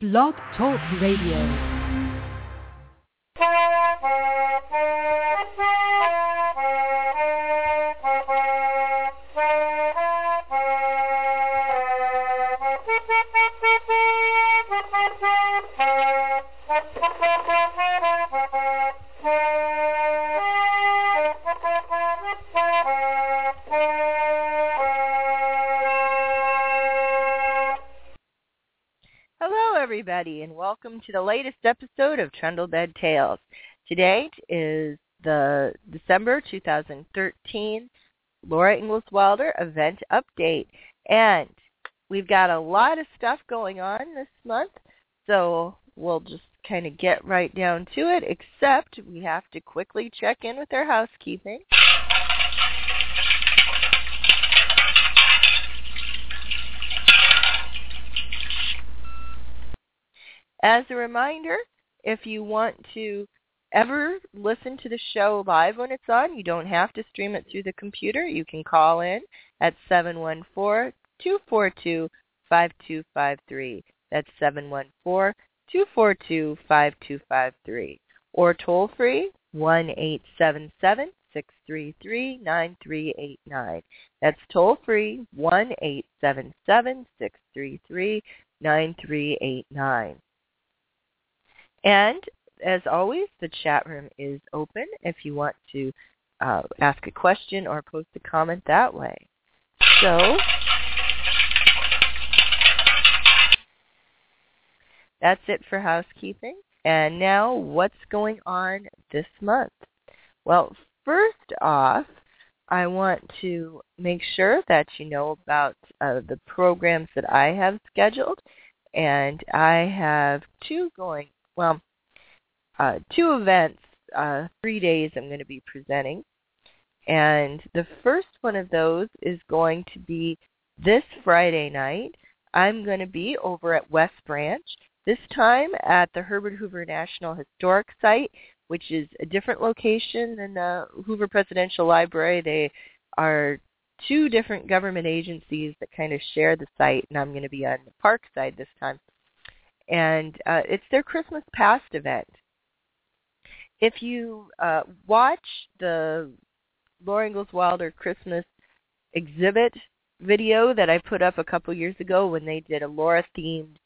Blog Talk Radio. Everybody, and welcome to the latest episode of Trundle Bed Tales. Today is the December 2013 Laura Ingalls Wilder event update, and we've got a lot of stuff going on this month, so we'll just kind of get right down to it, except we have to quickly check in with our housekeeping. As a reminder, if you want to ever listen to the show live when it's on, you don't have to stream it through the computer. You can call in at 714-242-5253. That's 714-242-5253. Or toll free, 1-877-633-9389. That's toll free, 1-877-633-9389. And as always, the chat room is open if you want to uh, ask a question or post a comment that way. So that's it for housekeeping. And now what's going on this month? Well, first off, I want to make sure that you know about uh, the programs that I have scheduled. And I have two going well, uh, two events, uh, three days I'm going to be presenting. And the first one of those is going to be this Friday night. I'm going to be over at West Branch, this time at the Herbert Hoover National Historic Site, which is a different location than the Hoover Presidential Library. They are two different government agencies that kind of share the site, and I'm going to be on the park side this time and uh, it's their Christmas Past event. If you uh, watch the Laura Ingalls Wilder Christmas exhibit video that I put up a couple years ago when they did a Laura themed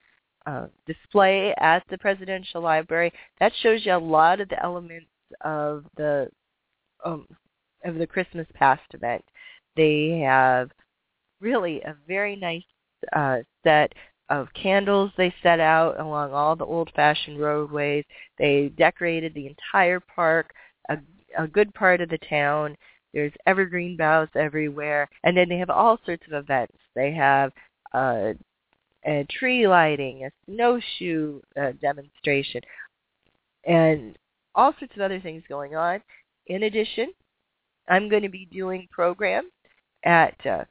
uh, display at the Presidential Library, that shows you a lot of the elements of the um, of the Christmas Past event. They have really a very nice uh, set of candles they set out along all the old-fashioned roadways. They decorated the entire park, a, a good part of the town. There's evergreen boughs everywhere, and then they have all sorts of events. They have uh, a tree lighting, a snowshoe uh, demonstration, and all sorts of other things going on. In addition, I'm going to be doing programs at uh,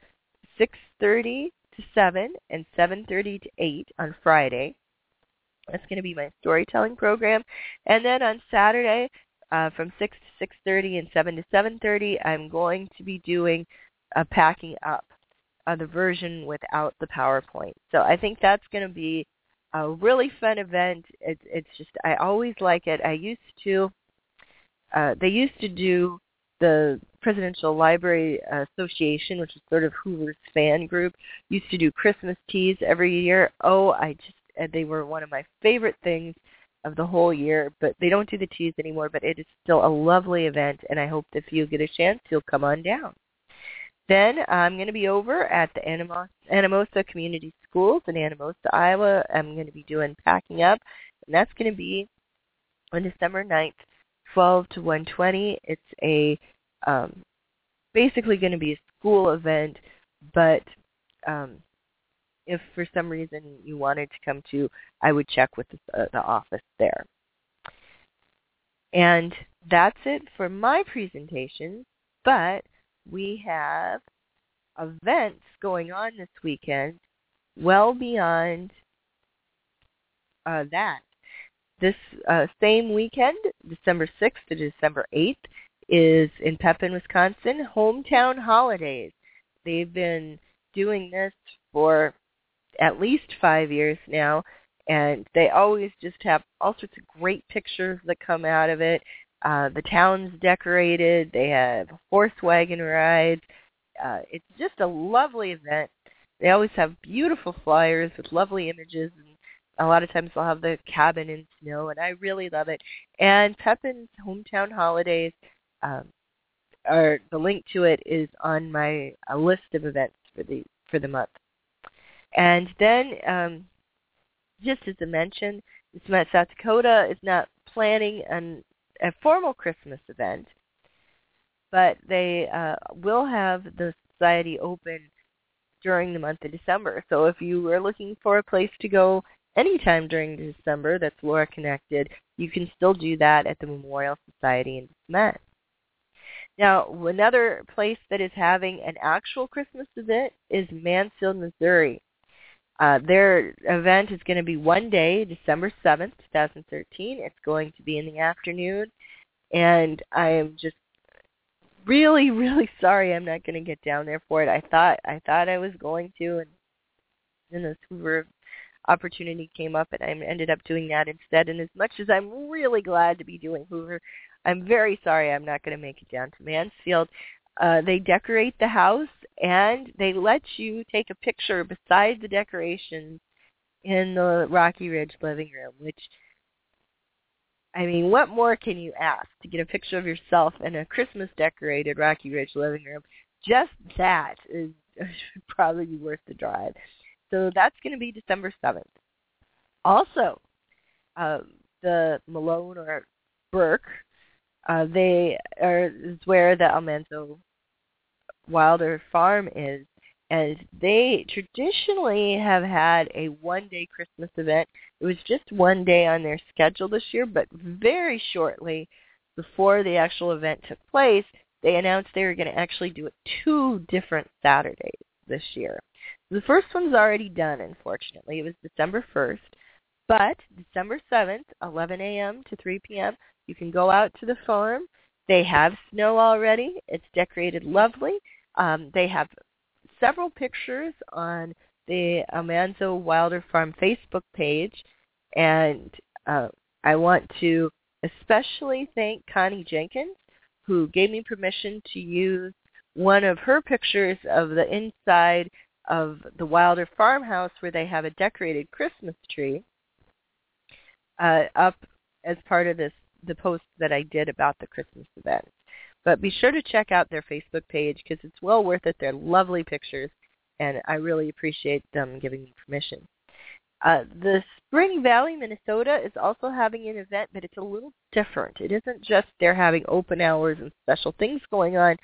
6.30 to 7 and 7.30 to 8 on Friday. That's going to be my storytelling program. And then on Saturday uh, from 6 to 6.30 and 7 to 7.30, I'm going to be doing a packing up, uh, the version without the PowerPoint. So I think that's going to be a really fun event. It's, it's just, I always like it. I used to, uh, they used to do the Presidential Library Association, which is sort of Hoover's fan group, used to do Christmas teas every year. Oh, I just they were one of my favorite things of the whole year. But they don't do the teas anymore. But it is still a lovely event, and I hope if you get a chance, you'll come on down. Then I'm going to be over at the Anamosa Community Schools in Anamosa, Iowa. I'm going to be doing packing up, and that's going to be on December 9th 12 to 120. It's a um, basically going to be a school event, but um, if for some reason you wanted to come to, I would check with the, uh, the office there. And that's it for my presentation, but we have events going on this weekend well beyond uh, that. This uh, same weekend, December 6th to December 8th, is in Pepin, Wisconsin, Hometown Holidays. They've been doing this for at least five years now, and they always just have all sorts of great pictures that come out of it. Uh, the town's decorated. They have horse wagon rides. Uh, it's just a lovely event. They always have beautiful flyers with lovely images, and a lot of times they'll have the cabin in snow, and I really love it. And Pepin's hometown holidays, um, or the link to it is on my list of events for the for the month. And then, um, just as I mentioned, South Dakota is not planning an, a formal Christmas event, but they uh, will have the society open during the month of December. So if you are looking for a place to go anytime during December that's Laura connected, you can still do that at the Memorial Society in DeSmet. Now, another place that is having an actual Christmas event is Mansfield, Missouri. Uh, their event is going to be one day, December 7th, 2013. It's going to be in the afternoon. And I am just really, really sorry I'm not going to get down there for it. I thought I thought I was going to, and then this Hoover opportunity came up, and I ended up doing that instead. And as much as I'm really glad to be doing Hoover, I'm very sorry I'm not going to make it down to Mansfield. Uh, they decorate the house and they let you take a picture beside the decorations in the Rocky Ridge living room, which I mean, what more can you ask to get a picture of yourself in a Christmas decorated Rocky Ridge living room? Just that is probably worth the drive. So that's going to be December 7th. Also, uh, the Malone or Burke uh, they are is where the Almanzo Wilder Farm is, and they traditionally have had a one-day Christmas event. It was just one day on their schedule this year, but very shortly before the actual event took place, they announced they were going to actually do it two different Saturdays this year. The first one's already done, unfortunately. It was December 1st. But December 7th, 11 a.m. to 3 p.m., you can go out to the farm. They have snow already. It's decorated lovely. Um, they have several pictures on the Almanzo Wilder Farm Facebook page, and uh, I want to especially thank Connie Jenkins, who gave me permission to use one of her pictures of the inside of the Wilder farmhouse where they have a decorated Christmas tree uh, up as part of this the post that I did about the Christmas event. But be sure to check out their Facebook page because it's well worth it. They're lovely pictures, and I really appreciate them giving me permission. Uh, the Spring Valley, Minnesota is also having an event, but it's a little different. It isn't just they're having open hours and special things going on.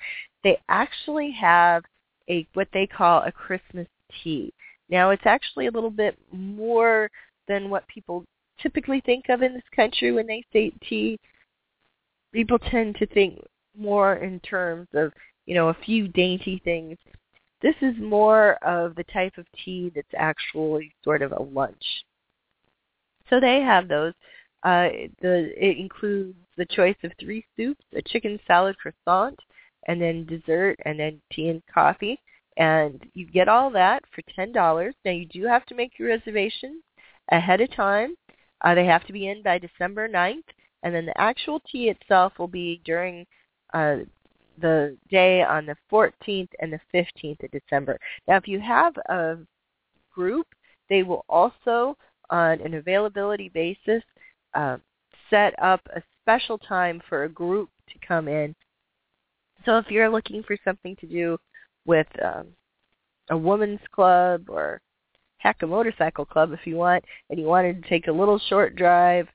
They actually have a what they call a Christmas tea. Now, it's actually a little bit more than what people typically think of in this country when they say tea. People tend to think more in terms of, you know, a few dainty things. This is more of the type of tea that's actually sort of a lunch. So they have those. Uh, the it includes the choice of three soups, a chicken salad croissant, and then dessert, and then tea and coffee. And you get all that for ten dollars. Now you do have to make your reservation ahead of time. Uh, they have to be in by December 9th, and then the actual tea itself will be during uh, the day on the 14th and the 15th of December. Now, if you have a group, they will also, on an availability basis, uh, set up a special time for a group to come in. So if you're looking for something to do with um, a women's club or heck a motorcycle club if you want, and you wanted to take a little short drive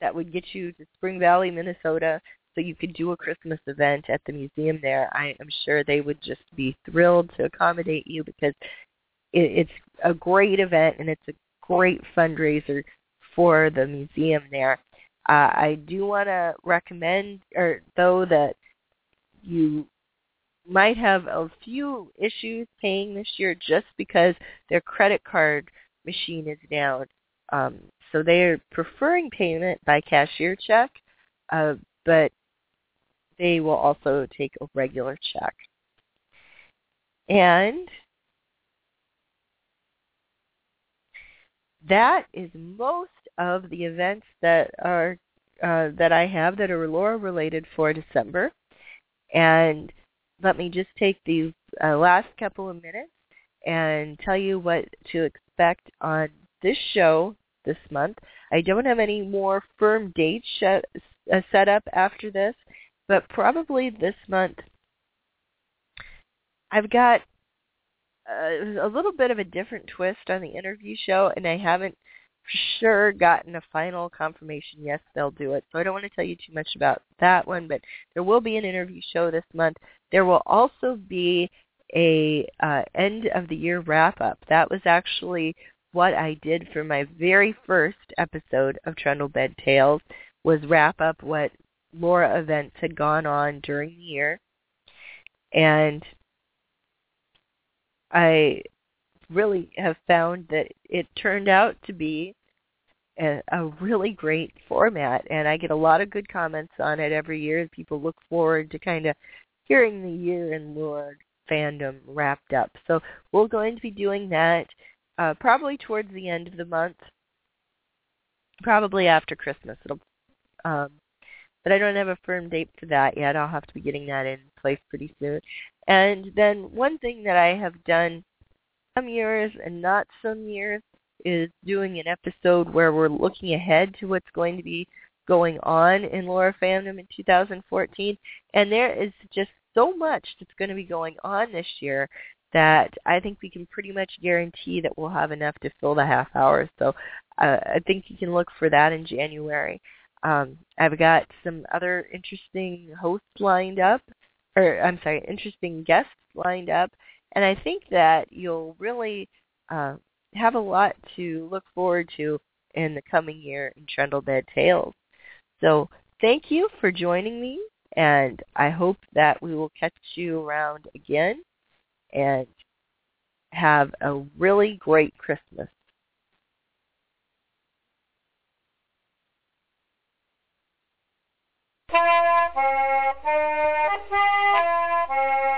that would get you to Spring Valley, Minnesota, so you could do a Christmas event at the museum there, I am sure they would just be thrilled to accommodate you because it, it's a great event and it's a great fundraiser for the museum there. Uh, I do want to recommend, or though, that you might have a few issues paying this year just because their credit card machine is down. Um, so they are preferring payment by cashier check, uh, but they will also take a regular check. And that is most of the events that are uh, that I have that are Laura related for December. And let me just take these uh, last couple of minutes and tell you what to expect on this show this month. I don't have any more firm dates sh- uh, set up after this, but probably this month I've got a, a little bit of a different twist on the interview show, and I haven't sure gotten a final confirmation. Yes, they'll do it. So I don't want to tell you too much about that one, but there will be an interview show this month. There will also be a uh, end of the year wrap up. That was actually what I did for my very first episode of Trundle Bed Tales was wrap up what Laura events had gone on during the year. And I really have found that it turned out to be a, a really great format, and I get a lot of good comments on it every year. People look forward to kind of hearing the year in Laura fandom wrapped up. So we're going to be doing that uh, probably towards the end of the month, probably after Christmas. It'll, um, but I don't have a firm date for that yet. I'll have to be getting that in place pretty soon. And then one thing that I have done some years and not some years is doing an episode where we're looking ahead to what's going to be going on in Laura fandom in 2014. And there is just so much that's going to be going on this year that I think we can pretty much guarantee that we'll have enough to fill the half hour. So uh, I think you can look for that in January. Um, I've got some other interesting hosts lined up, or I'm sorry, interesting guests lined up, and I think that you'll really uh, have a lot to look forward to in the coming year in Trundle Bed Tales. So thank you for joining me, and I hope that we will catch you around again and have a really great Christmas. With